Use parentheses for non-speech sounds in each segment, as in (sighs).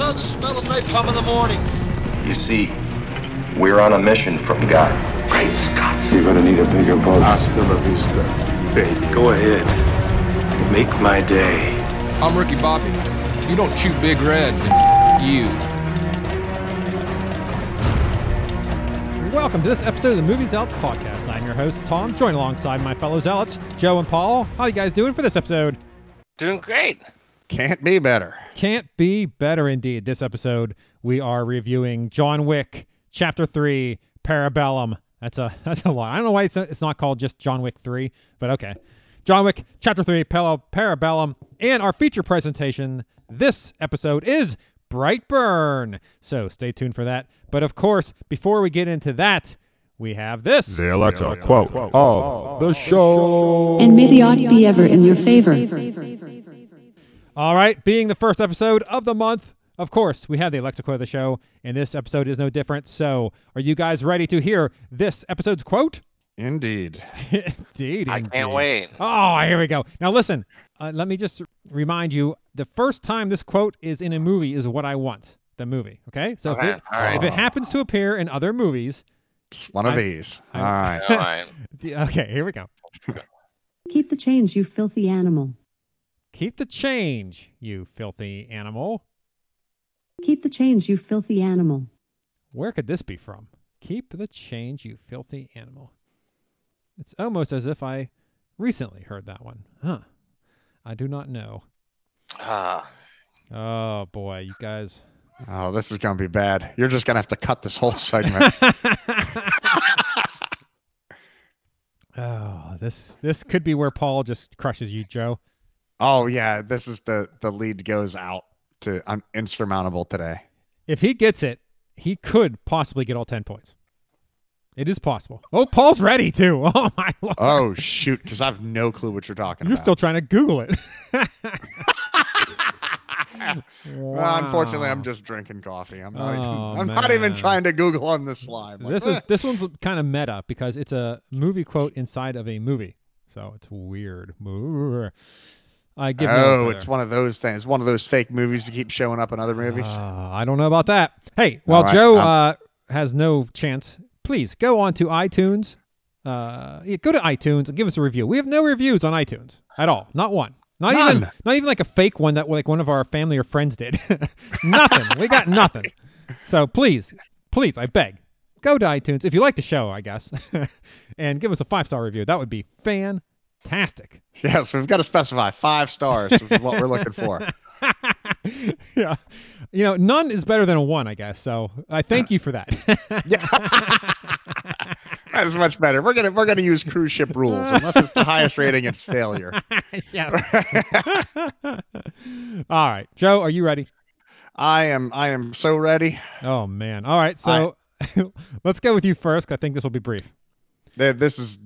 love the smell of napalm in the morning. You see, we're on a mission from God. Great Scott. You're gonna need a bigger boat. Hasta la vista, baby. Go ahead. Make my day. I'm Ricky Bobby. If you don't chew Big Red, then f- you. Welcome to this episode of the Movie Zealots podcast. I'm your host, Tom, joined alongside my fellow zealots, Joe and Paul. How you guys doing for this episode? Doing great. Can't be better. Can't be better indeed. This episode, we are reviewing John Wick, Chapter 3, Parabellum. That's a (laughs) that's a lot. I don't know why it's, it's not called just John Wick 3, but okay. John Wick, Chapter 3, Para- Parabellum, and our feature presentation this episode is Brightburn. So stay tuned for that. But of course, before we get into that, we have this. The Alexa quote of the show. And may the odds be ever in your favor. All right, being the first episode of the month, of course, we have the Alexa quote of the show, and this episode is no different. So, are you guys ready to hear this episode's quote? Indeed. (laughs) indeed. I indeed. can't wait. Oh, here we go. Now, listen, uh, let me just remind you the first time this quote is in a movie is what I want the movie. Okay? So, Okay, if, it, all right. if it happens to appear in other movies, It's one of I- these. I- All right. All right. (laughs) okay, here we go. Keep the change, you filthy animal. Keep the change, you filthy animal. Keep the change, you filthy animal. Where could this be from? Keep the change, you filthy animal. It's almost as if I recently heard that one. Huh. I do not know. Ah, Oh boy, you guys. Oh, this is going to be bad. You're just going to have to cut this whole segment. (laughs) (laughs) oh, this this could be where Paul just crushes you, Joe. Oh, yeah. This is the, the lead goes out to un- insurmountable today. If he gets it, he could possibly get all 10 points. It is possible. Oh, Paul's ready too. (laughs) Oh my lord. Oh, shoot. Because I have no clue what you're talking You're about. still trying to Google it. (laughs) Well, unfortunately, I'm just drinking coffee. I'm not, Oh, even, I'm not even trying to Google on the slime. Like, this is (laughs) this one's kind of meta because it's a movie quote inside of a movie, so it's weird. I give. Oh, it's one of those things. One of those fake movies that keep showing up in other movies. Uh, I don't know about that. Hey, while right, Joe um, uh, has no chance, please go on to iTunes. Uh, yeah, go to iTunes and give us a review. We have no reviews on iTunes at all. Not one. Not even. None. Not even like a fake one that like one of our family or friends did. (laughs) nothing. we got nothing. So please, please, I beg, go to iTunes if you like the show, I guess, (laughs) and give us a five star review. That would be fantastic. Yes, we've got to specify five stars is what we're looking for. (laughs) yeah. You know, none is better than a one, I guess. So I thank you for that. (laughs) Yeah. (laughs) that is much better. We're gonna we're gonna use cruise ship rules. Unless it's the highest rating, it's failure. yes. All right. Joe, are you ready? I am I am so ready. Oh, man. All right. So let's go with you first. I think this will be brief. This is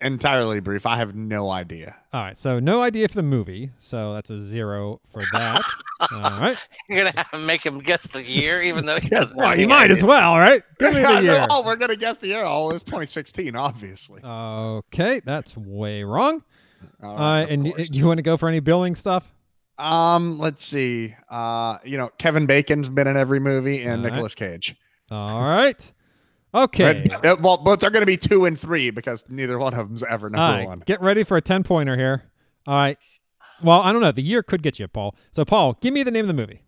entirely brief. I have no idea. All right. So no idea for the movie. So that's a zero for (laughs) that. All right. you're gonna have to make him guess the year, even though he doesn't. Well, have you any might as well. All right. (laughs) Give me the year. oh, we're gonna guess the year. Oh, it's 2016, obviously. Okay. That's way wrong. All Uh, and do you want to go for any billing stuff? um, let's see. Uh, you know, Kevin Bacon's been in every movie, and All right. Nicolas Cage. All right. Okay. But, uh, well, but they're gonna be two and three because neither one of them's ever number All right, one. get ready for a 10 pointer here. All right. Well, I don't know. The year could get you, Paul. So, Paul, give me the name of the movie.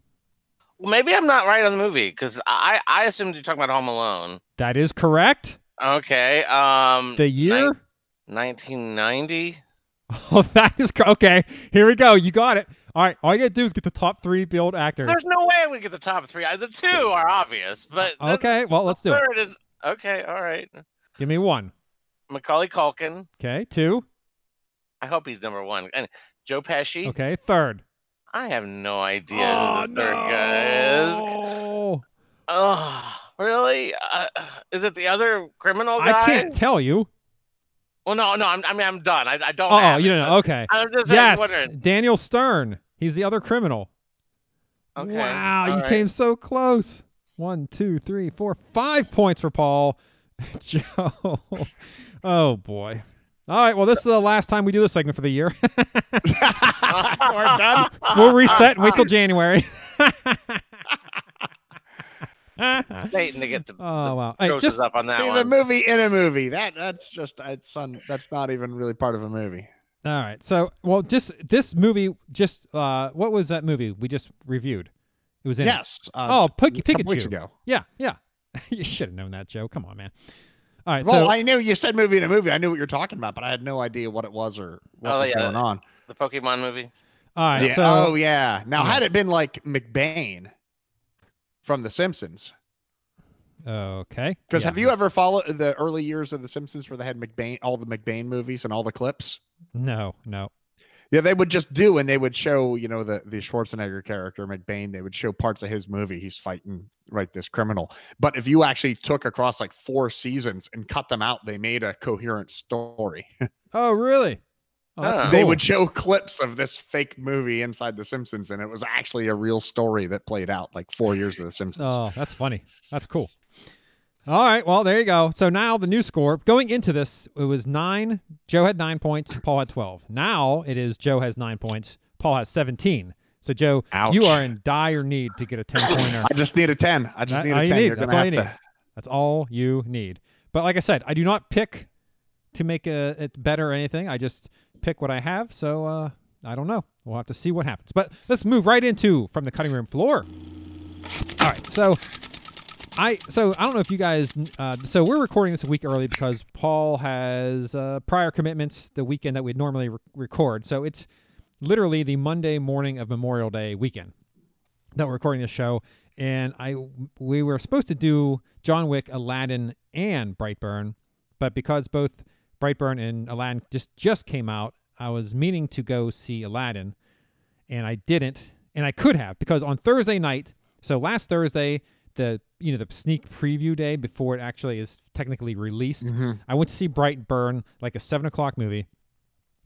Well, maybe I'm not right on the movie because I I assumed you're talking about Home Alone. That is correct. Okay. Um. The year? 1990. (laughs) Oh, that is cor- okay. Here we go. You got it. All right. All you got to do is get the top three billed actors. There's no way we get the top three. The two are obvious, but Okay. Well, let's do it. third is okay. All right. Give me one. Macaulay Culkin. Okay. Two. I hope he's number one. And Joe Pesci. Okay. Third. I have no idea who the third guy is. Oh, Oh, really? Uh, is it the other criminal guy? I can't tell you. Well, no, no. I'm, I mean, I'm done. I, I don't. Oh, you don't know. Okay. I'm just Yes. wondering. Daniel Stern. He's the other criminal. Okay. Wow. all You right. came so close. One, two, three, four, five points for Paul. (laughs) Joe. Oh, boy. All right. Well, this is the last time we do this segment for the year. (laughs) We're done. We'll reset and wait till January. (laughs) Satan to get the, oh the wow! Hey, grosses just up on that See one. the movie in a movie. That that's just it's un, that's not even really part of a movie. all right. So, well, just this movie. Just uh, what was that movie we just reviewed? It was in. it. Yes. Uh, Oh, Pik- a couple weeks Pikachu. ago. Yeah, yeah. (laughs) you should have known that, Joe. Come on, man. All right. Well, so I knew you said movie in a movie. I knew what you're talking about, but I had no idea what it was or what Oh, was yeah. going on. the Pokemon movie. all right. Yeah. So oh yeah. Now Yeah. had it been like McBain from The Simpsons, okay. because yeah. have you ever followed the early years of The Simpsons where they had McBain, all the McBain movies and all the clips? No, no. Yeah, they would just do, and they would show, you know, the the Schwarzenegger character McBain. They would show parts of his movie. He's fighting right this criminal. But if you actually took across like four seasons and cut them out, they made a coherent story. (laughs) Oh, really? Oh, that's Huh. they cool. would show clips of this fake movie inside The Simpsons, and it was actually a real story that played out like four years of The Simpsons. Oh, that's funny. That's cool. All right. Well, there you go. So now the new score going into this, it was nine. Joe had nine points. Paul had 12. Now it is Joe has nine points. Paul has 17. So, Joe, Ouch. you are in dire need to get a 10 pointer. I just need a ten. I just need all a you ten. need. You're That's all have you to. need. That's all you need. But like I said, I do not pick to make a, it better or anything. I just pick what I have. So uh, I don't know. We'll have to see what happens. But let's move right into from the cutting room floor. All right. So I so I don't know if you guys. Uh, so we're recording this a week early because Paul has uh, prior commitments the weekend that we'd normally re- record. So it's literally the Monday morning of Memorial Day weekend that we're recording this show, and I we were supposed to do John Wick, Aladdin, and Brightburn, but because both Brightburn and Aladdin just just came out, I was meaning to go see Aladdin, and I didn't, and I could have because on Thursday night, so last Thursday, the you know the sneak preview day before it actually is technically released, I went to see Brightburn, like a seven o'clock movie.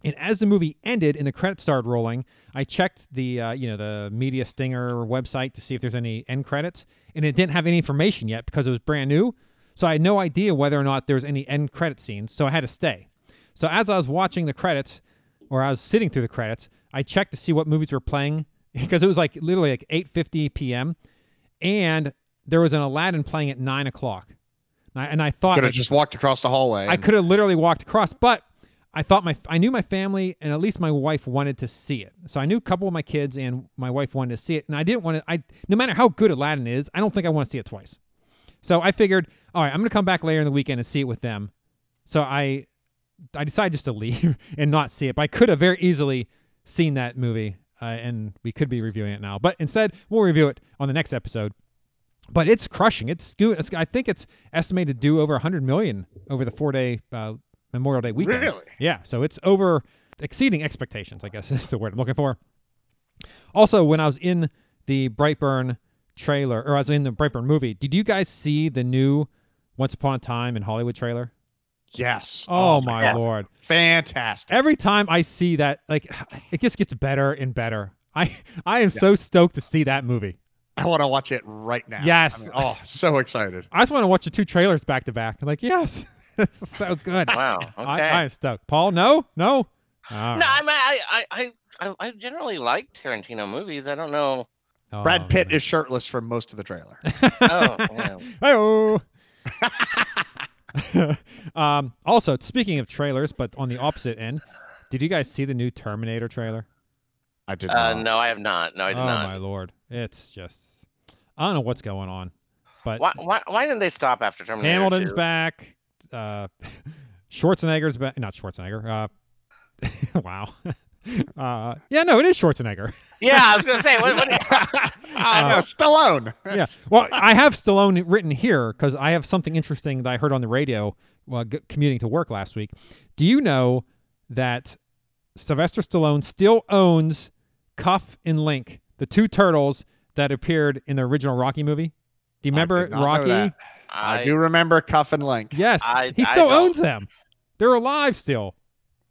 And as the movie ended and the credits started rolling, I checked the uh, you know the Media Stinger website to see if there's any end credits, and it didn't have any information yet because it was brand new. So I had no idea whether or not there was any end credit scenes. So I had to stay. So as I was watching the credits, or I was sitting through the credits, I checked to see what movies were playing (laughs) because it was like literally like 8:50 p.m. and there was an Aladdin playing at nine o'clock. And I, and I thought Could have like, just walked across the hallway. I could have literally walked across, but I thought my I knew my family and at least my wife wanted to see it. So I knew a couple of my kids and my wife wanted to see it, and I didn't want to. I no matter how good Aladdin is, I don't think I want to see it twice. So I figured, all right, I'm going to come back later in the weekend and see it with them. So I I decided just to leave (laughs) and not see it, but I could have very easily seen that movie, uh, and we could be reviewing it now. But instead, we'll review it on the next episode. But it's crushing. It's, it's I think it's estimated to do over 100 million over the four day uh, Memorial Day weekend. Really? Yeah. So it's over exceeding expectations. I guess (laughs) is the word I'm looking for. Also, when I was in the Brightburn trailer, or I was in the Brightburn movie, did you guys see the new Once Upon a Time in Hollywood trailer? Yes. Oh, my God. lord! Fantastic. Every time I see that, like, (sighs) it just gets better and better. I (laughs) I am so stoked to see that movie. I want to watch it right now. Yes. I mean, oh, so excited. I just want to watch the two trailers back to back. I'm like, yes, (laughs) this is so good. Wow. Okay. I, I'm stoked. Paul, no, no. All no, right. I I, I, I, I, I generally like Tarantino movies. I don't know. Oh, Brad Pitt man. is shirtless for most of the trailer. (laughs) Oh, yeah. Hey-oh. (laughs) um, also, speaking of trailers, but on the opposite end, did you guys see the new Terminator trailer? I did Uh, not. no, I have not. No, I did oh not. Oh my lord, it's just I don't know what's going on, but Why, why, why didn't they stop after Terminator? Hamilton's 2? back. Uh, (laughs) Schwarzenegger's back. Not Schwarzenegger. Uh, (laughs) wow. (laughs) Uh, yeah, no, it is Schwarzenegger. Yeah, I was gonna say. What, what, I know, Uh, Stallone. yeah. Well, I have Stallone written here because I have something interesting that I heard on the radio while g- commuting to work last week. Do you know that Sylvester Stallone still owns Cuff and Link, the two turtles that appeared in the original Rocky movie? Do you remember did not know Rocky? I, I, do remember Cuff and Link. Yes, I- he still don't. owns them. They're alive still.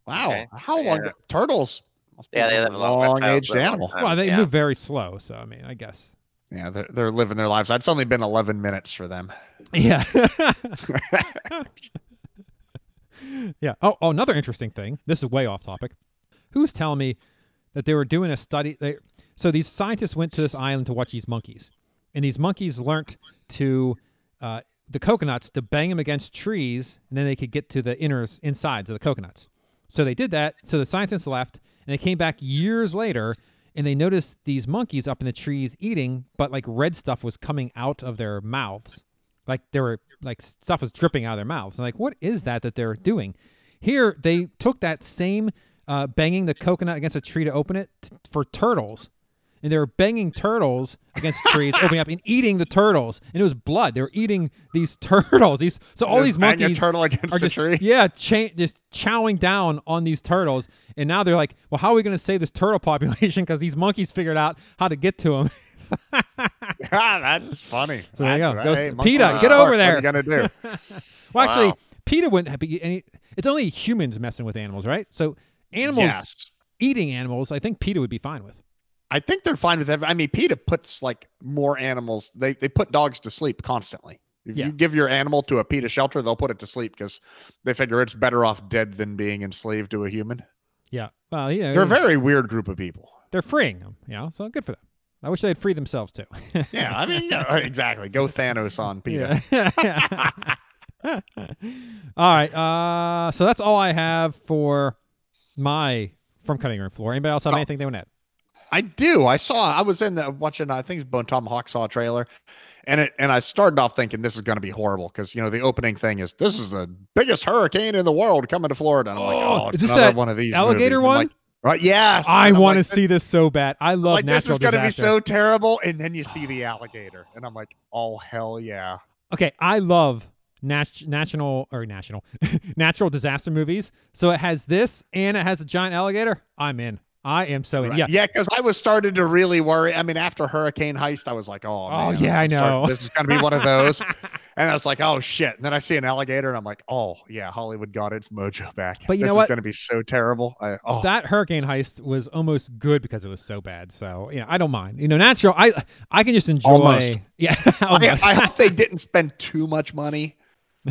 Wow. Okay. How long? Yeah. Turtles. Must be Yeah, they a live a long, long aged live a long animal. well, they yeah. move very slow, so I mean, I guess. Yeah, they're, they're living their lives. It's only been 11 minutes for them. Yeah. (laughs) (laughs) yeah. Oh, oh, another interesting thing. This is way off topic. Who's telling me that they were doing a study? They, so these scientists went to this island to watch these monkeys, and these monkeys learnt to uh, the coconuts to bang them against trees, and then they could get to the inners insides of the coconuts. So they did that. So the scientists left, and they came back years later, and they noticed these monkeys up in the trees eating, but like red stuff was coming out of their mouths, like they were like stuff was dripping out of their mouths. And like, what is that that they're doing? Here they took that same uh, banging the coconut against a tree to open it t- for turtles. And they were banging turtles against trees, opening up and eating the turtles, and it was blood. They were eating these (laughs) turtles. These so all these bang a monkeys turtle against are the just tree. yeah, cha- just chowing down on these turtles. And now they're like, well, how are we going to save this turtle population? Because these monkeys figured out how to get to them. (laughs) Ah, That's funny. So there you go. Go- PETA, get over What there. are you gonna do? (laughs) well, actually, Wow. PETA wouldn't be any. It's only humans messing with animals, right? So animals Yes. eating animals, I think PETA would be fine with. I think they're fine with every. I mean, PETA puts like more animals. They they put dogs to sleep constantly. If Yeah. you give your animal to a PETA shelter, they'll put it to sleep because they figure it's better off dead than being enslaved to a human. Yeah. Well, yeah, They're a very weird group of people. they're freeing them, you know. So good for them. I wish they'd free themselves too. (laughs) Yeah, I mean, yeah, exactly. Go Thanos on (laughs) PETA. Yeah. (laughs) all right. Uh, so that's all I have for my from cutting room floor. Anybody else have Oh. anything they want to add? I do. I saw. I was in the watching. I think it's Bone Tomahawk saw a trailer, and it and I started off thinking this is going to be horrible because you know the opening thing is this is the biggest hurricane in the world coming to Florida. And I'm like, Oh, oh, it's is this another that one of these alligator. One? like, right? Yes. I want like, to see this so bad. I love like this is going to be so terrible, and then you see the alligator, and I'm like, oh hell yeah. okay, I love nat- national or national (laughs) natural disaster movies. So it has this and it has a giant alligator. I'm in. I am so in. Right. Yeah. yeah, because I was started to really worry. I mean, after Hurricane Heist, I was like, "Oh, Oh, man, yeah, I I'm starting- know. this is going to be one of those." (laughs) and I was like, "Oh shit!" And then I see an alligator, and I'm like, "Oh yeah, Hollywood got its mojo back." But you this know is what? going to be so terrible. I, oh, That hurricane heist was almost good because it was so bad. So you know, I don't mind. You know, natural. I I can just enjoy. Almost. (laughs) Yeah. I, almost. I hope they didn't spend too much money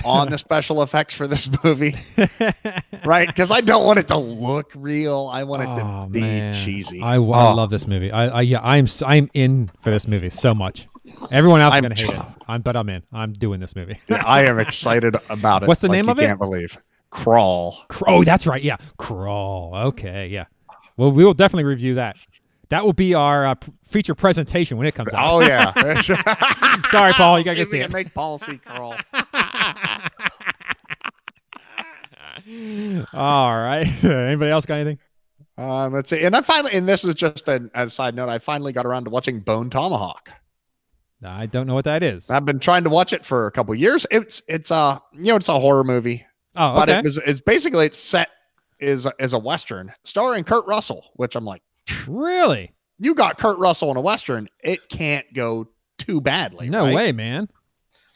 on the special effects for this movie, (laughs) right? Because I don't want it to look real. I want it Oh, to be man. cheesy. I, I Oh. love this movie. I, I yeah, I'm I'm in for this movie so much. Everyone else is I'm gonna hate it. I'm but I'm in. I'm doing this movie. Yeah, I am excited about it. What's the like name you of it? Can't believe Crawl. Cr- Oh, that's right. Yeah, crawl. Okay, yeah. Well, we will definitely review that. That will be our uh, feature presentation when it comes out. Oh yeah. (laughs) (laughs) Sorry, Paul, you gotta get see it. Make policy crawl. All right. (laughs) Anybody else got anything? Um, let's see. And I finally, and this is just a, a side note. I finally got around to watching Bone Tomahawk. I don't know what that is. I've been trying to watch it for a couple years. It's it's a you know it's a horror movie, Oh, but okay. it was it's basically it's set is is a western starring Kurt Russell, which I'm like, really? you got Kurt Russell in a western, it can't go too badly. No right? way, man.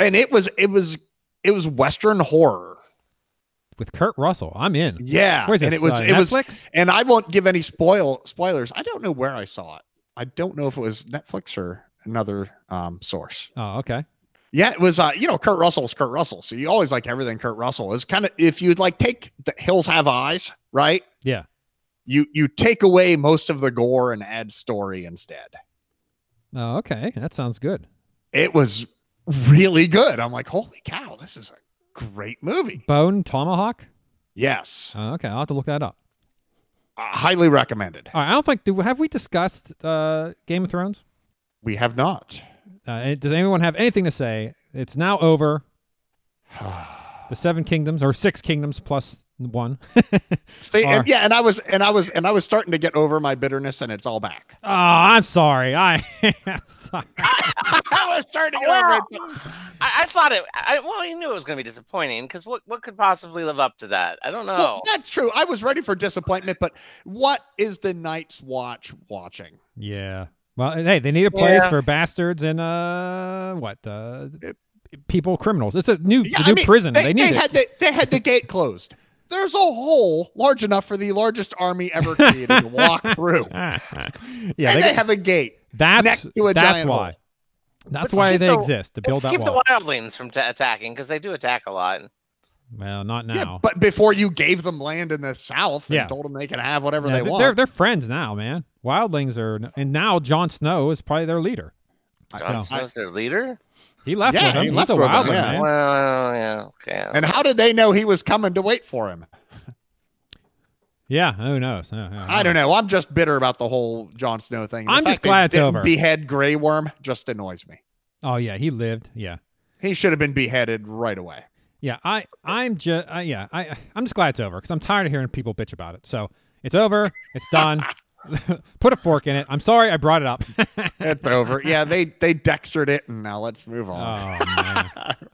And it was it was it was western horror. With Kurt Russell, I'm in. Yeah, Where's and this? it was uh, it was and I won't give any spoil spoilers. I don't know where I saw it. I don't know if it was Netflix or another um, source. Oh, okay. Yeah, it was. Uh, you know, Kurt Russell's Kurt Russell, so you always like everything Kurt Russell is kind of. If you'd like take the Hills Have Eyes, right? Yeah. You you take away most of the gore and add story instead. Oh, okay. That sounds good. It was really good. I'm like, holy cow, this is a great movie. Bone Tomahawk. Yes, Oh, okay, I'll have to look that up. uh, highly recommended. All right, I don't think do have we discussed uh, Game of Thrones? We have not. Uh, does anyone have anything to say? It's now over. (sighs) The Seven Kingdoms or Six Kingdoms plus one. (laughs) See, Or- and, yeah, and I was and I was and I was starting to get over my bitterness, and it's all back. Oh, I'm sorry. I (laughs) sorry. (laughs) I was starting to get Well, over it. I, I thought it. I, well, you knew it was going to be disappointing because what what could possibly live up to that? I don't know. Well, that's true. I was ready for disappointment, but what is the Night's Watch watching? Yeah. Well, hey, they need a place Yeah. for bastards and uh, what? Uh, It- people, criminals. It's a new, Yeah, the I new mean, prison. They, They, need they it. had the they had the gate closed. There's a hole large enough for the largest army ever created to walk (laughs) through. yeah, and they, they, have a gate. that's next to a that's giant why. hole. That's Let's why they the- exist to build Let's that keep wall. the wildlings from ta attacking because they do attack a lot. well, not now. Yeah, but before you gave them land in the south and Yeah. told them they can have whatever Yeah, they they're- want. They're they're friends now, man. Wildlings are, and now Jon Snow is probably their leader. Jon So- Snow's their leader. He left Yeah, with him. he He's left a with wild him, one, yeah. man. Well, yeah, okay. And how did they know he was coming to wait for him? Yeah, who knows? Yeah, yeah, I don't know. I'm just bitter about the whole Jon Snow thing. The I'm just glad it's didn't over. Behead Grey Worm just annoys me. Oh yeah, he lived. Yeah, He should have been beheaded right away. yeah. I I'm just uh, yeah. I I'm just glad it's over because I'm tired of hearing people bitch about it. So it's over. It's done. (laughs) (laughs) Put a fork in it. I'm sorry I brought it up. (laughs) It's over. Yeah, they they dextered it, and now let's move oh on. (laughs) man.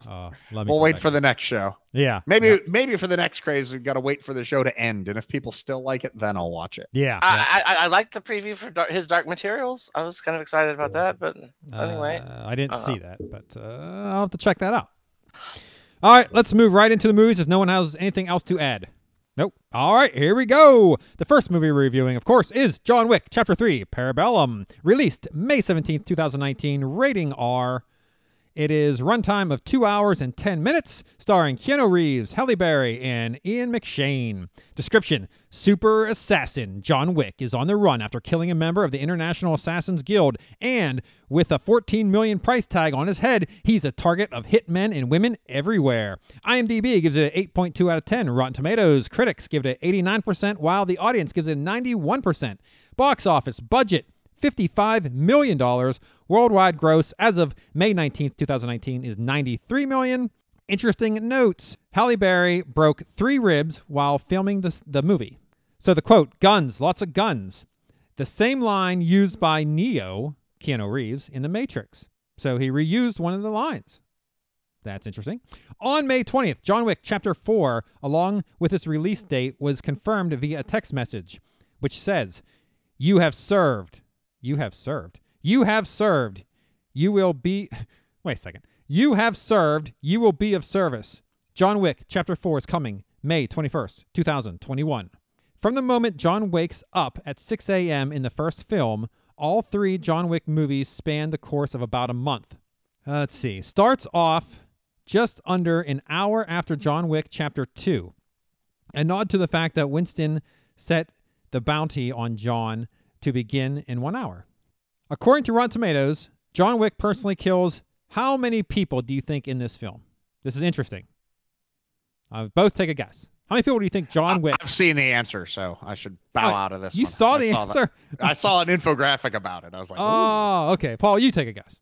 Oh, let me we'll wait for the next show. Yeah. Maybe Yeah. maybe for the next craze, we've got to wait for the show to end, and if people still like it, then I'll watch it. Yeah. yeah. I, I, I liked the preview for Dark, his Dark Materials. I was kind of excited about that, but anyway. Uh, I didn't Uh, see that, but uh, I'll have to check that out. All right, let's move right into the movies if no one has anything else to add. Nope. All right, here we go. The first movie we're reviewing, of course, is John Wick, Chapter 3, Parabellum, released May 17th, 2019, rating R. It is runtime of 2 hours and 10 minutes, starring Keanu Reeves, Halle Berry, and Ian McShane. Description Super assassin John Wick is on the run after killing a member of the International Assassins Guild, and with a 14 million price tag on his head, he's a target of hitmen and women everywhere. IMDb gives it an 8.2 out of 10. Rotten Tomatoes critics give it an 89%, while the audience gives it a 91%. Box office budget $55 million. Worldwide gross as of May 19th, 2019 is 93 million. Interesting notes. Halle Berry broke three ribs while filming this, the movie. So the quote, guns, lots of guns. The same line used by Neo, Keanu Reeves, in The Matrix. So he reused one of the lines. That's interesting. On May 20th, John Wick Chapter 4, along with its release date, was confirmed via a text message, which says, You have served. You have served. You have served. You will be. (laughs) Wait a second. You have served. You will be of service. John Wick Chapter 4 is coming May 21st, 2021. From the moment John wakes up at 6 a.m. in the first film, all three John Wick movies span the course of about a month. Uh, let's see. Starts off just under an hour after John Wick Chapter 2. A nod to the fact that Winston set the bounty on John to begin in one hour. According to Rotten Tomatoes, John Wick personally kills how many people do you think in this film? This is interesting. Uh, both take a guess. How many people do you think John Wick? I've seen the answer, so I should bow Oh, out of this. you one. saw I the that. answer? I saw an infographic about it. I was like, Ooh. Oh, okay. Paul, you take a guess.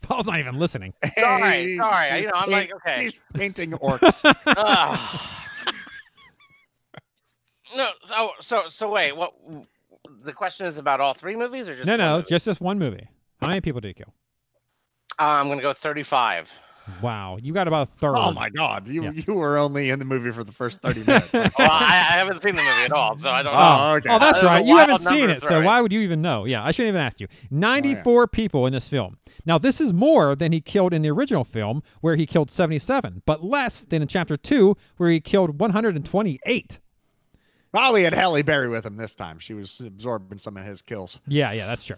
Paul's not even listening. (laughs) Sorry, Hey, sorry, he's you know, I'm paint- like, okay. He's painting (laughs) orcs. Ugh. (laughs) no, so so so wait, what? The question is about all three movies or just no, no, movie? just this one movie. How many people did you kill? Uh, I'm gonna go 35. Wow, you got about a third. oh my god, you Yeah. you were only in the movie for the first thirty minutes. (laughs) Well, I, I haven't seen the movie at all, so I don't know. Oh, okay. Oh, that's That was a right. You haven't seen it, so why would you even know? Yeah, I shouldn't even ask you. 94 people in this film. Now, this is more than he killed in the original film, where he killed 77, but less than in Chapter 2, where he killed 128. Well, we had Halle Berry with him this time. She was absorbing some of his kills. Yeah, yeah, that's true.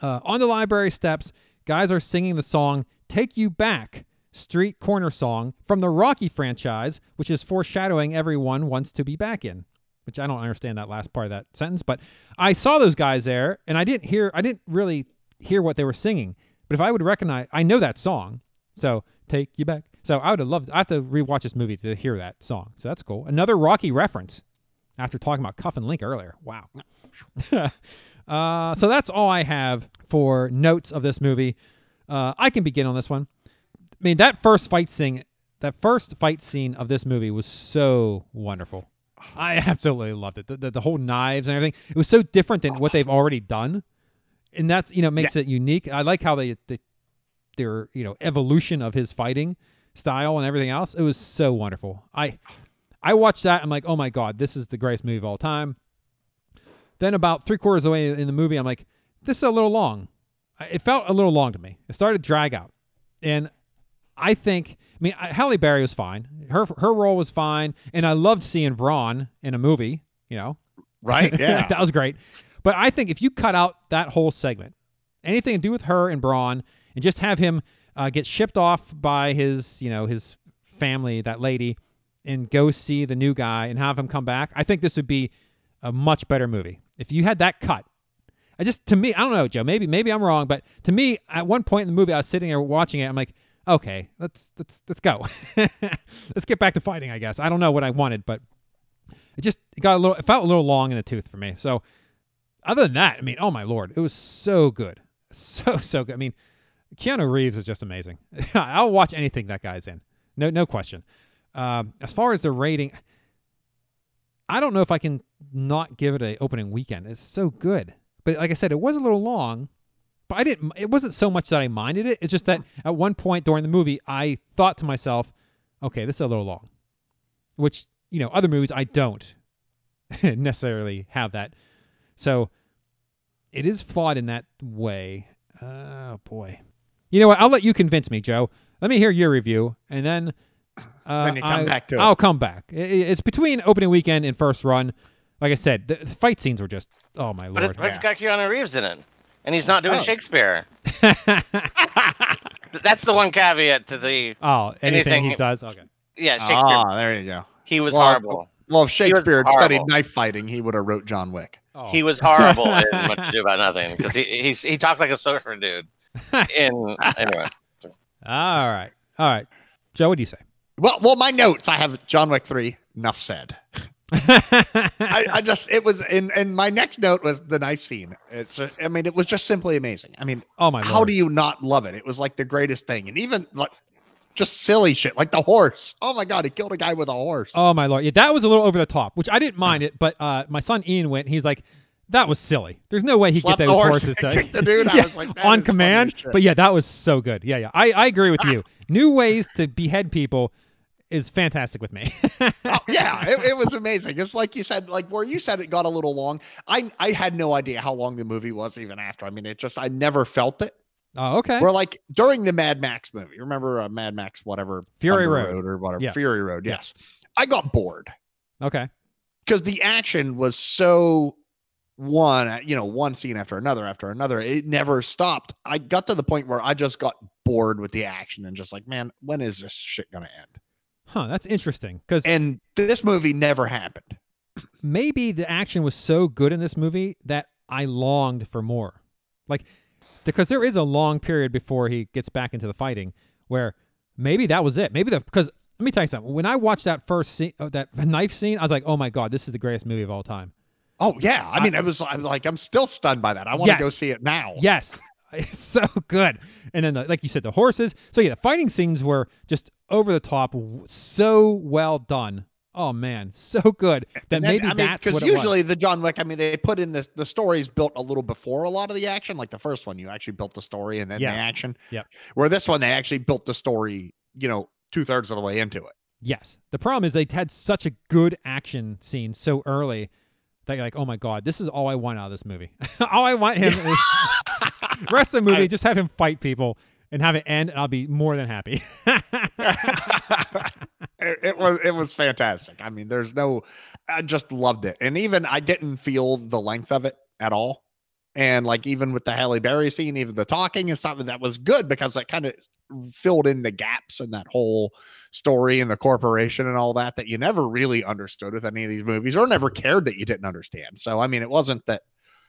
Uh, on the library steps, guys are singing the song Take You Back, street corner song from the Rocky franchise, which is foreshadowing everyone wants to be back in. Which I don't understand that last part of that sentence, but I saw those guys there and I didn't hear, I didn't really hear what they were singing. But if I would recognize, I know that song. So take you back. So I would have loved, I have to rewatch this movie to hear that song. So that's cool. Another Rocky reference after talking about Cuff and Link earlier. Wow. (laughs) uh, so that's all I have for notes of this movie. Uh, I can begin on this one. I mean, that first fight scene, that first fight scene of this movie was so wonderful. I (laughs) absolutely loved it. The, the, the whole knives and everything. It was so different than what they've already done, and that's you know makes it unique. I like how they, they their you know evolution of his fighting style and everything else. It was so wonderful. I I watched that. I'm like, oh my god, this is the greatest movie of all time. Then about three quarters of the way in the movie, I'm like, this is a little long. It felt a little long to me. It started to drag out, and I think, I mean, Halle Berry was fine. Her her role was fine, and I loved seeing Braun in a movie. You know, Right? (laughs) Yeah. that was great. But I think if you cut out that whole segment, anything to do with her and Braun, and just have him uh, get shipped off by his, you know, his family, that lady, and go see the new guy and have him come back, I think this would be a much better movie. If you had that cut, I just to me, I don't know, Joe. Maybe maybe I'm wrong, but to me, at one point in the movie, I was sitting there watching it. I'm like, okay, let's let's let's go. (laughs) let's get back to fighting. I guess I don't know what I wanted, but it just it got a little. It felt a little long in the tooth for me. So other than that, I mean, oh my lord, it was so good, so so good. I mean, Keanu Reeves is just amazing. (laughs) I'll watch anything that guy's in. No no question. Um, as far as the rating, I don't know if I can not give it a opening weekend. It's so good. But like I said, it was a little long, but I didn't it wasn't so much that I minded it. It's just that at one point during the movie I thought to myself, okay, this is a little long. Which, you know, other movies I don't (laughs) necessarily have that. So it is flawed in that way. Oh boy. You know what? I'll let you convince me, Joe. Let me hear your review and then uh, Then you come I, back to it. I'll come back. I- I- It's between opening weekend and first run. Like I said, the the fight scenes were just oh my But lord. it's, but it's got Keanu Reeves in it, and he's not doing Oh. Shakespeare. (laughs) That's the one caveat to the oh, anything, he does. Okay. yeah Shakespeare. Ah, there you go. he was Well, horrible. Well, if Shakespeare had studied knife fighting, he would have wrote John Wick. Oh. He was horrible in (laughs) Much Ado About Nothing because he he's, he talks like a surfer dude. (laughs) In anyway, All right. All right. Joe, what do you say? Well, well, my notes. I have John Wick three. Enough said. (laughs) I, I just it was in and my next note was the knife scene. It's I mean it was just simply amazing. I mean, oh my how lord. do you not love it? It was like the greatest thing, and even like just silly shit like the horse. Oh my god, he killed a guy with a horse. Oh my lord. Yeah, that was a little over the top, which I didn't mind it, but uh my son Ian went, he's like, that was silly. There's no way he get those horse horses to the (laughs) dude. I Yeah, was like, on command. But yeah, that was so good. Yeah, yeah. I, I agree with you. (laughs) New ways to behead people is fantastic with me. (laughs) oh, yeah, it, it was (laughs) amazing. It's like you said, like where you said it got a little long. I I had no idea how long the movie was even after. I mean, it just I never felt it. oh, okay. Where like during the Mad Max movie, remember uh, Mad Max whatever Fury Thunder Road. or whatever Yeah. Fury Road. Yeah. Yes, I got bored Okay. because the action was so one uh, you know one scene after another after another it never stopped i got to the point where i just got bored with the action and just like man when is this shit gonna end Huh, that's interesting. Because and this movie never happened maybe the action was so good in this movie that I longed for more. Like, because there is a long period before he gets back into the fighting where maybe that was it. Maybe the because let me tell you something. When I watched that first scene, oh, that knife scene, I was like, oh my god, this is the greatest movie of all time. oh yeah i mean i was i was like i'm still stunned by that i want to Yes. go see it now Yes, (laughs) it's so good. And then, the, like you said, the horses. So yeah, the fighting scenes were just over the top, so well done. Oh man, so good that And then, maybe I mean, that's because it was. usually the John Wick, I mean, they put in the the stories built a little before a lot of the action. Like the first one, you actually built the story and then Yeah. the action. Yeah. Where this one, they actually built the story, you know, two thirds of the way into it. Yes. The problem is they had such a good action scene so early that you're like, oh my god, this is all I want out of this movie. (laughs) all I want him is (laughs) rest of the movie, I- just have him fight people and have it end, and I'll be more than happy. (laughs) it, it was it was fantastic. I mean, there's no, I just loved it, and even I didn't feel the length of it at all. And like even with the Halle Berry scene, even the talking and stuff, that was good because it kind of filled in the gaps in that whole story and the corporation and all that that you never really understood with any of these movies or never cared that you didn't understand. So I mean, it wasn't that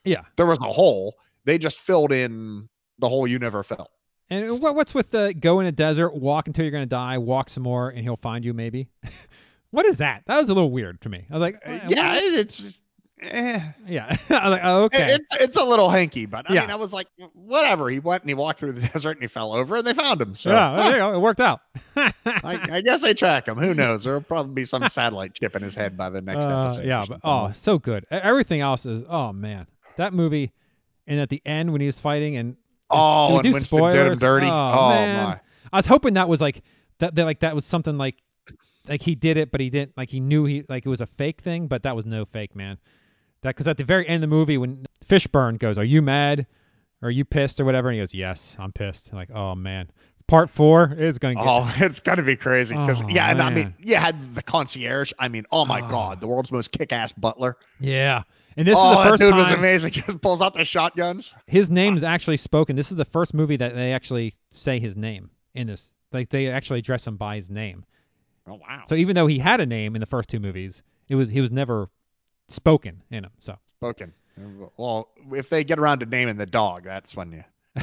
yeah. there was a hole; they just filled in the hole you never felt. And what, what's with the go in a desert, walk until you're going to die, walk some more, and he'll find you, maybe? (laughs) what is that? That was a little weird to me. I was like, Uh, what- yeah, it's. Eh. Yeah. (laughs) I was like, oh, okay. It's it's a little hanky, but I Yeah. mean, I was like, whatever. He went and he walked through the (laughs) desert and he fell over and they found him. So yeah, huh, you go. It worked out. I, I guess they track him. Who knows? There'll probably be some satellite chip in his head by the next Uh, episode. yeah, but oh, so good. Everything else is oh man, that movie. And at the end when he was fighting and oh, and Winston did him dirty. Oh, Oh, man. my! I was hoping that was like that, like that was something like like he did it, but he didn't like he knew he like it was a fake thing, but that was no fake, man. That because at the very end of the movie when Fishburne goes, "Are you mad? Are you pissed or whatever?" and he goes, "Yes, I'm pissed." I'm like, oh man, part four is going to get. Oh, (laughs) it's gonna be crazy because Oh, yeah, and I mean, yeah had the concierge. I mean, oh my Oh. god, the world's most kick-ass butler. Yeah, and this oh, is the that first dude was amazing. (laughs) Just pulls out the shotguns. his name is actually spoken. This is the first movie that they actually say his name in this. Like they actually address him by his name. Oh wow, So even though he had a name in the first two movies, it was he was never spoken in them. So spoken. Well, if they get around to naming the dog, that's when you. (laughs)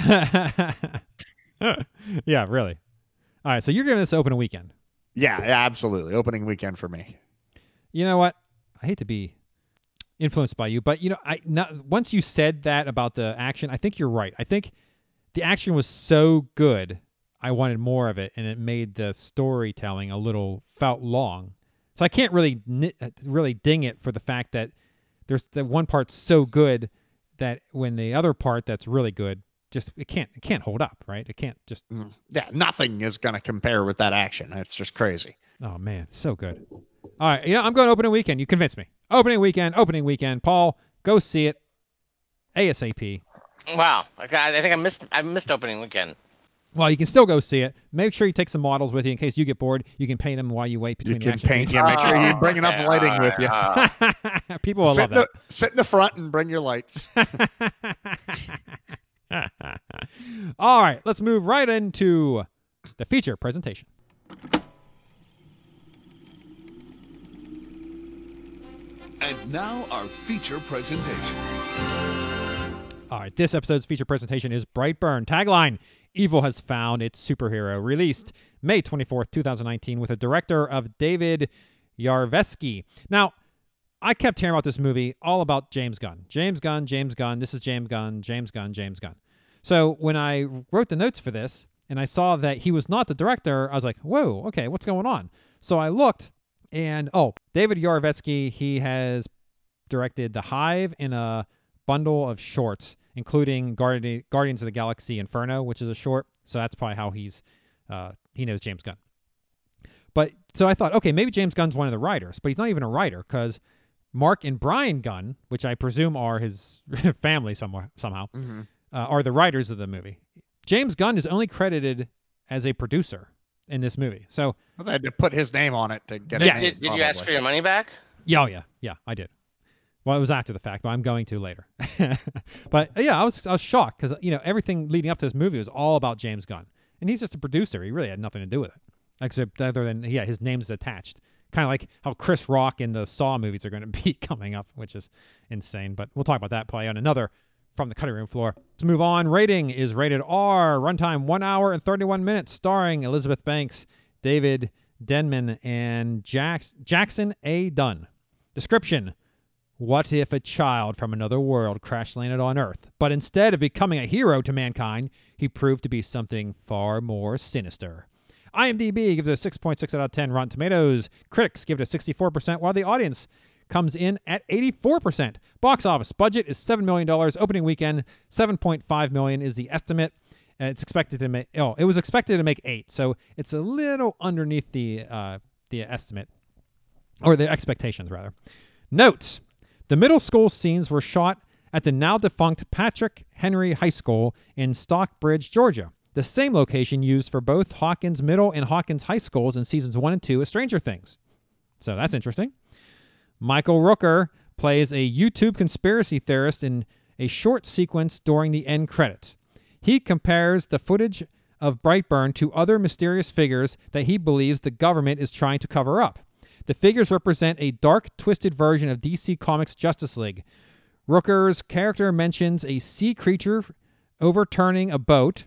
yeah, really. All right, so you're giving this open a weekend. Yeah, yeah, absolutely. Opening weekend for me. You know what? I hate to be influenced by you, but you know, I not, once you said that about the action, I think you're right. I think the action was so good, I wanted more of it, and it made the storytelling a little felt long. So I can't really uh, really ding it for the fact that there's the one part so good that when the other part that's really good just it can't it can't hold up, right? It can't just mm-hmm. Yeah, nothing is going to compare with that action. It's just crazy. Oh man, so good. All right, yeah, I'm going opening weekend. You convinced me. Opening weekend, opening weekend. Paul, go see it ASAP. Wow. Okay, I I think I missed I missed opening weekend. Well, you can still go see it. Make sure you take some models with you in case you get bored. You can paint them while you wait between the can paint. scenes. Yeah, make sure you bring enough lighting with you. (laughs) People will sit, love in the, sit in the front and bring your lights. (laughs) All right, let's move right into the feature presentation. And now our feature presentation. All right, this episode's feature presentation is Brightburn. Tagline Evil has found its superhero. Released May 24th, 2019, with a director of David Yarovesky. Now, I kept hearing about this movie all about James Gunn. James Gunn, James Gunn, this is James Gunn, James Gunn, James Gunn. So when I wrote the notes for this and I saw that he was not the director, I was like, whoa, okay, what's going on? So I looked and, oh, David Yarovesky, he has directed The Hive in a bundle of shorts, including Guardi- Guardians of the Galaxy Inferno, which is a short. So that's probably how he's uh, he knows James Gunn. But so I thought, okay, maybe James Gunn's one of the writers, but he's not even a writer because Mark and Brian Gunn, which I presume are his (laughs) family somewhere somehow, Mhm. uh, are the writers of the movie. James Gunn is only credited as a producer in this movie. So Well, they had to put his name on it to get Yes. it. Did, made, did you ask for your money back? Yeah, oh yeah, yeah, I did. Well, it was after the fact, but I'm going to later. (laughs) but yeah, I was I was shocked because you know everything leading up to this movie was all about James Gunn, and he's just a producer. He really had nothing to do with it, except other than yeah, his name's attached. Kind of like how Chris Rock and the Saw movies are going (laughs) to be coming up, which is insane. But we'll talk about that play on another from the cutting room floor. Let's move on. Rating is rated R. Runtime one hour and 31 minutes, starring Elizabeth Banks, David Denman, and Jax- Jackson A. Dunn. Description What if a child from another world crash landed on Earth, but instead of becoming a hero to mankind, he proved to be something far more sinister? IMDb gives it a 6.6 out of 10. Rotten Tomatoes critics give it a 64%, while the audience comes in at 84%. Box office budget is $7 million. Opening weekend, 7.5 million is the estimate. Uh, it's expected to make oh, it was expected to make eight, so it's a little underneath the uh, the estimate or the expectations rather. Note: the middle school scenes were shot at the now defunct Patrick Henry High School in Stockbridge, Georgia, the same location used for both Hawkins Middle and Hawkins High Schools in seasons one and two of Stranger Things. So that's interesting. Michael Rooker plays a YouTube conspiracy theorist in a short sequence during the end credits. He compares the footage of Brightburn to other mysterious figures that he believes the government is trying to cover up. The figures represent a dark, twisted version of DC Comics' Justice League. Rooker's character mentions a sea creature overturning a boat,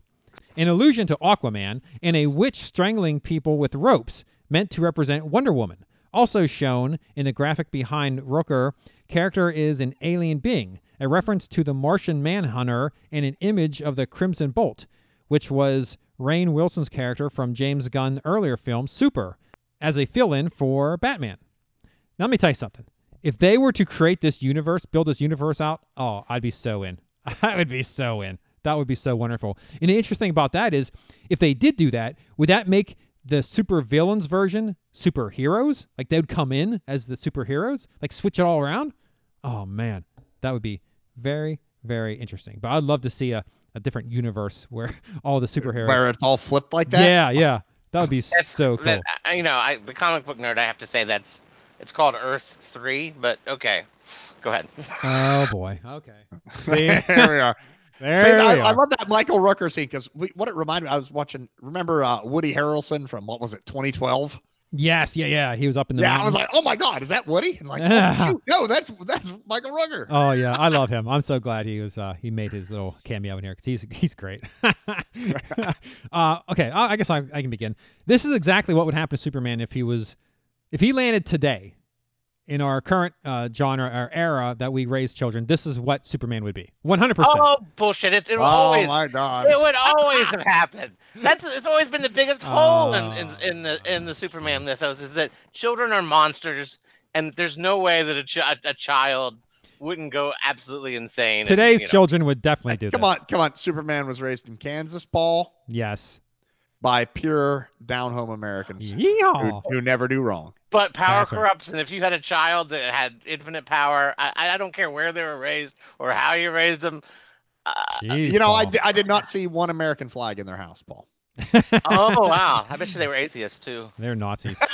an allusion to Aquaman, and a witch strangling people with ropes, meant to represent Wonder Woman. Also shown in the graphic behind Rooker, character is an alien being, a reference to the Martian Manhunter and an image of the Crimson Bolt, which was Rainn Wilson's character from James Gunn's earlier film Super, as a fill-in for Batman. Now let me tell you something. If they were to create this universe, build this universe out, oh, I'd be so in. (laughs) I would be so in. That would be so wonderful. And the interesting about that is, if they did do that, would that make the super villains version superheroes? Like they would come in as the superheroes, like switch it all around. Oh man, that would be very, very interesting. But I'd love to see a, a different universe (laughs) where all the superheroes. Where it's all flipped like that. yeah, yeah, that would be (laughs) That's so cool. that, you know, I, the comic book nerd. I have to say that's it's called Earth Three, but okay, go ahead. Oh (laughs) boy. Okay. See, there we are. There See, I, I love that Michael Rooker scene because what it reminded me. I was watching. Remember uh, Woody Harrelson from what was it, 2012? Yes, yeah, yeah. He was up in the yeah, I was like, oh my god, is that Woody? And like, oh, shoot, no, that's that's Michael Rooker. Oh yeah, I love (laughs) him. I'm so glad he was uh, he made his little cameo in here because he's he's great. (laughs) (laughs) uh, okay, I, I guess I, I can begin. This is exactly what would happen to Superman if he was if he landed today in our current uh, genre or era that we raise children. This is what Superman would be. 100. percent Oh bullshit! It, it will oh always my god. it would always have happened. That's it's always been the biggest (laughs) hole in, in Oh. in the in the Superman mythos is that children are monsters, and there's no way that a, chi- a child wouldn't go absolutely insane. and, Today's you know, children would definitely do Come this. on, come on. Superman was raised in Kansas, Paul, Yes. By pure down home Americans who, who never do wrong. But power That's right. corrupts, and if you had a child that had infinite power, I, I don't care where they were raised or how you raised them. Uh, Jeez, You know, I, Paul. di- I did not see one American flag in their house, Paul. Oh wow! (laughs) I bet you they were atheists too. They're Nazis. (laughs)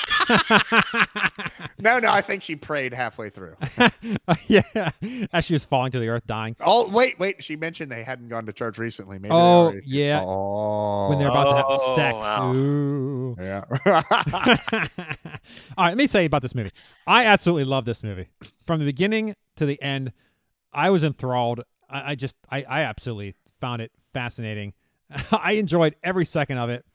No, no, I think she prayed halfway through. (laughs) yeah, as she was falling to the earth, dying. Oh, wait, wait. She mentioned they hadn't gone to church recently. Maybe Oh, already- yeah. Oh, When they're about to Oh, have sex. wow. Ooh. yeah. All right, let me tell you about this movie. I absolutely love this movie. From the beginning to the end, I was enthralled. I, I just, I, I absolutely found it fascinating. (laughs) I enjoyed every second of it.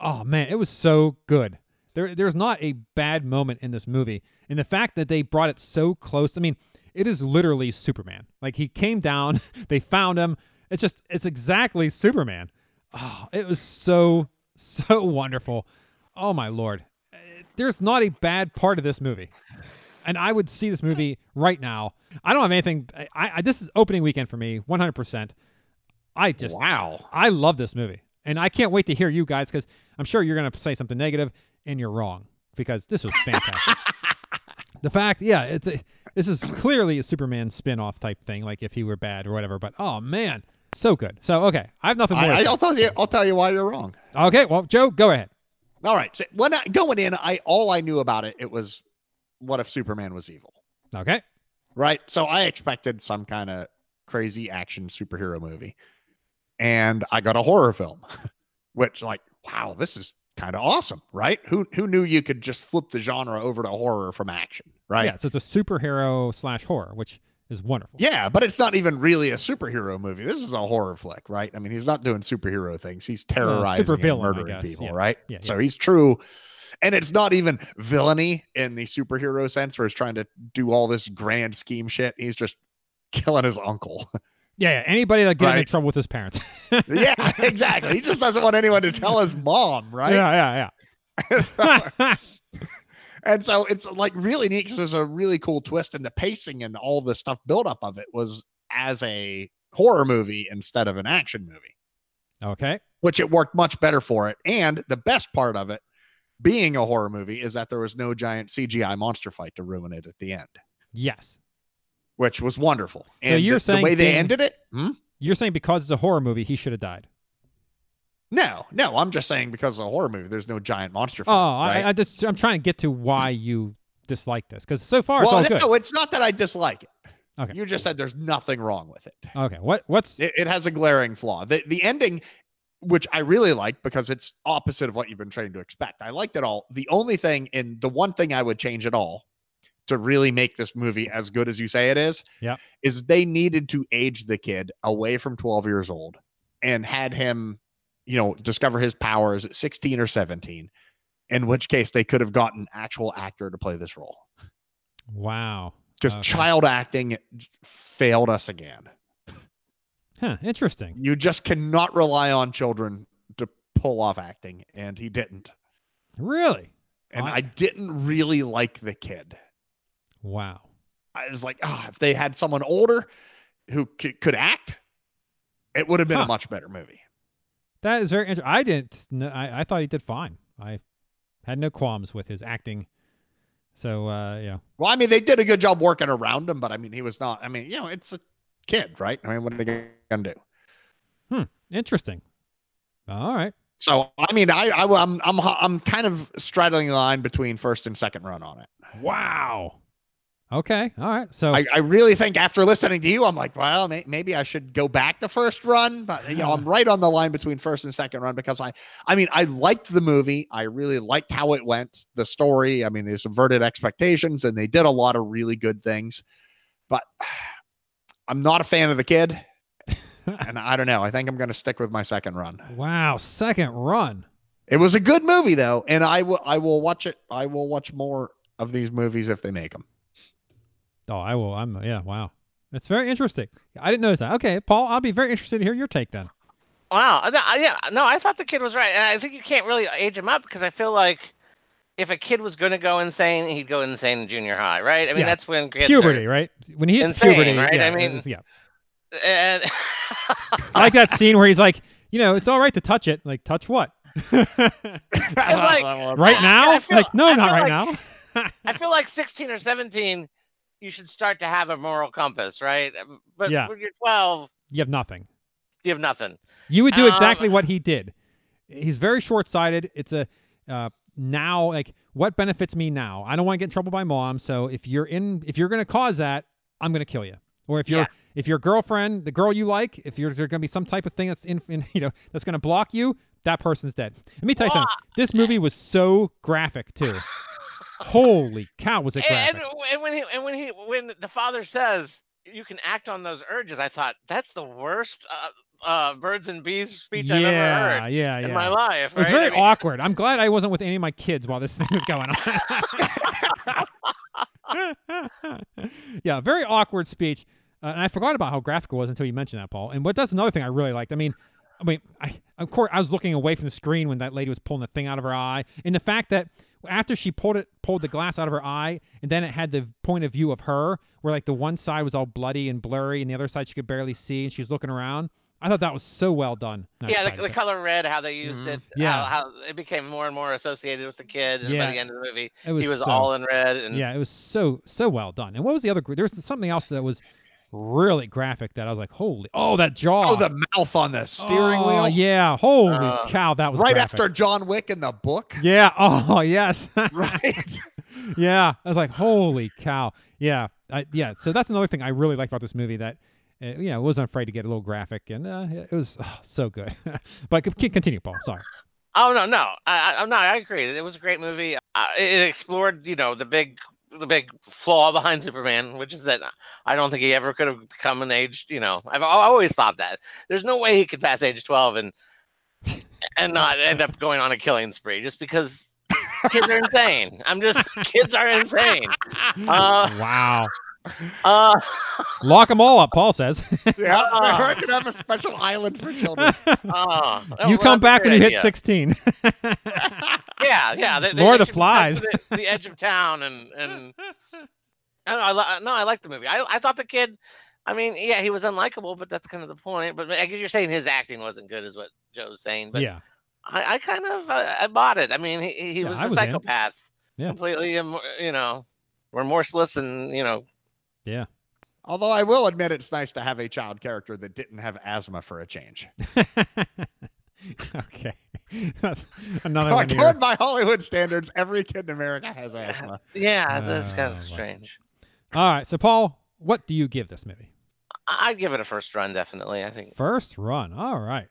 Oh man, it was so good. There, there's not a bad moment in this movie, and the fact that they brought it so close. I mean, it is literally Superman. Like he came down, (laughs) they found him. It's just, it's exactly Superman. Oh, it was so, (laughs) so wonderful. Oh my lord, there's not a bad part of this movie, and I would see this movie right now. I don't have anything. I, I this is opening weekend for me, 100. percent I just wow. I love this movie, and I can't wait to hear you guys because I'm sure you're going to say something negative, and you're wrong because this was fantastic. (laughs) the fact, yeah, it's a, this is clearly a Superman spin-off type thing, like if he were bad or whatever. But oh man, so good. So okay, I have nothing more. I, to I'll tell you. I'll tell you why you're wrong. okay, well, Joe, go ahead. All right. So when I, going in, I all I knew about it, it was what if Superman was evil, Okay, right? So I expected some kind of crazy action superhero movie, and I got a horror film, (laughs) which like, wow, this is kind of awesome, right? Who who knew you could just flip the genre over to horror from action, right? yeah, so it's a superhero slash horror, which is wonderful. Yeah, but it's not even really a superhero movie. This is a horror flick, right? I mean, he's not doing superhero things. He's terrorizing and villain, I murdering people, Yeah. right? Yeah, so yeah. he's true. And it's not even villainy in the superhero sense where he's trying to do all this grand scheme shit. He's just killing his uncle. (laughs) Yeah, yeah. Anybody that gets in trouble with his parents. (laughs) yeah, exactly. He just doesn't want anyone to tell his mom, right? Yeah, yeah, yeah. (laughs) and so it's like really neat because there's a really cool twist in the pacing and all the stuff buildup of it was as a horror movie instead of an action movie. okay. which it worked much better for it. And the best part of it being a horror movie is that there was no giant CGI monster fight to ruin it at the end, Yes. Which was wonderful. So And you're the, the way they being- ended it, hmm? You're saying because it's a horror movie, he should have died. no, no, I'm just saying because it's a horror movie, there's no giant monster fight. Oh, right? I, I just I'm trying to get to why you dislike this because so far well, it's all good. no, it's not that I dislike it. Okay. You just said there's nothing wrong with it. Okay, what what's It, it has a glaring flaw. The the ending, which I really like because it's opposite of what you've been trained to expect. I liked it all. The only thing, and the one thing I would change at all to really make this movie as good as you say it is, Yeah. is they needed to age the kid away from 12 years old and had him, you know, discover his powers at 16 or 17. In which case they could have gotten an actual actor to play this role wow? because Okay. child acting failed us again. Huh, interesting. You just cannot rely on children to pull off acting, and he didn't. Really? And I- I didn't really like the kid. Wow. I was like, ah, if they had someone older who c- could act, it would have been Huh. a much better movie. That is very interesting. I didn't. kn- I I thought he did fine. I had no qualms with his acting. So uh, yeah. Well, I mean, they did a good job working around him, but I mean, he was not. I mean, you know, it's a kid, right? I mean, what are they gonna do? Hmm. Interesting. All right. So, I mean, I, I I'm I'm I'm kind of straddling the line between first and second run on it. Wow. Okay. All right. So I, I really think after listening to you, I'm like, well, may, maybe I should go back to first run, but you know, I'm right on the line between first and second run because I, I mean, I liked the movie. I really liked how it went, the story. I mean, they subverted expectations and they did a lot of really good things, but (sighs) I'm not a fan of the kid. (laughs) and I don't know. I think I'm going to stick with my second run. wow, second run. It was a good movie though, and I will, I will watch it. I will watch more of these movies if they make them. Oh, I will. I'm yeah. Wow, it's very interesting. I didn't notice that. Okay, Paul, I'll be very interested to hear your take then. Wow. Uh, no, I- yeah. No, I thought the kid was right, and I think you can't really age him up because I feel like if a kid was going to go insane, he'd go insane in junior high, right? I mean, Yeah. that's when puberty, right? When he hits insane, puberty, right? Yeah, I mean- yeah. and (laughs) I like that scene where he's like, you know, it's all right to touch it. Like, touch what? (laughs) like- right now? Feel- like, no, not right like- now. (laughs) I feel like 16 or 17, you should start to have a moral compass, right? But Yeah. when you're 12, You have nothing. you have nothing. You would do Um, exactly what he did. He's very short-sighted. It's a uh, now like what benefits me now. I don't want to get in trouble by mom. So if you're in, if you're going to cause that, I'm going to kill you. Or if you're Yeah. if your girlfriend, the girl you like, if you're, there's going to be some type of thing that's in, in (laughs) you know that's going to block you, that person's dead. Let me tell you something. This movie was so graphic too. (laughs) Holy cow, was it And, graphic? and, and when he and when he when the father says you can act on those urges, I thought that's the worst uh, uh, birds and bees speech I've ever yeah, heard yeah, yeah. in my life. It was right? very I mean, awkward. I'm glad I wasn't with any of my kids while this (laughs) thing was going on. (laughs) yeah, very awkward speech. Uh, and I forgot about how graphic it was until you mentioned that, Paul. And what that's another thing I really liked. I mean, I mean, I of course I was looking away from the screen when that lady was pulling the thing out of her eye, and the fact that after she pulled it, pulled the glass out of her eye, and then it had the point of view of her, where like the one side was all bloody and blurry, and the other side she could barely see, and she's looking around. I thought that was so well done. Yeah, the, the color red, how they used mm-hmm. it, Yeah. how, how it became more and more associated with the kid, and Yeah. by the end of the movie, It was he was so- all in red. And Yeah, it was so so well done. And what was the other? gr- There was something else that was really graphic that I was like, holy, oh that jaw. Oh, the mouth on the steering Oh, wheel. Yeah, holy Uh, cow, that was right graphic. after John Wick in the book. Yeah. (laughs) Oh yes. Right. (laughs) yeah. I was like, holy cow. Yeah. I, yeah. So that's another thing I really liked about this movie that. Uh, you know, I wasn't afraid to get a little graphic, and uh, it was oh, so good. (laughs) but c- continue, Paul. Sorry. Oh no, no, I, I, no, I agree. It was a great movie. Uh, it explored, you know, the big, the big flaw behind Superman, which is that I don't think he ever could have become an age. You know, I've always thought that there's no way he could pass age twelve and and not end up going on a killing spree just because kids are (laughs) insane. I'm just kids are insane. (laughs) Uh, wow. Uh, Lock them all up, Paul says. (laughs) Yeah, Ah. we're gonna have a special island for children. (laughs) uh, you come back when you hit 16. (laughs) Yeah, yeah. They, they, More they the should be sent to flies. The, the edge of town, and and I don't know, I, no, I like the movie. I I thought the kid. I mean, yeah, he was unlikable, but that's kind of the point. But I guess you're saying his acting wasn't good, is what Joe's saying. But yeah. I, I kind of uh, I bought it. I mean, he he Yeah, was a was in. psychopath, Yeah. completely, you know, remorseless, and you know, Yeah. Although I will admit it's nice to have a child character that didn't have asthma for a change. (laughs) okay. (laughs) That's another Oh, one. here. going by Hollywood standards, every kid in America has asthma. yeah, that's kind Oh, of wow. strange. All right. So, Paul, what do you give this movie? I- I'd give it a first run, definitely. I think. First run. All right.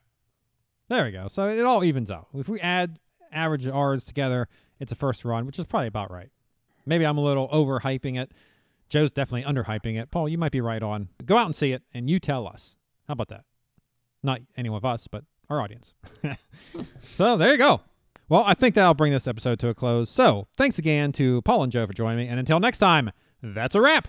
There we go. So it all evens out. If we add average R's together, it's a first run, which is probably about right. Maybe I'm a little overhyping it. Joe's definitely underhyping it. Paul, you might be right on. Go out and see it, and you tell us. How about that? Not any of us, but our audience. (laughs) so there you go. Well, I think that'll bring this episode to a close. So thanks again to Paul and Joe for joining me. And until next time, that's a wrap.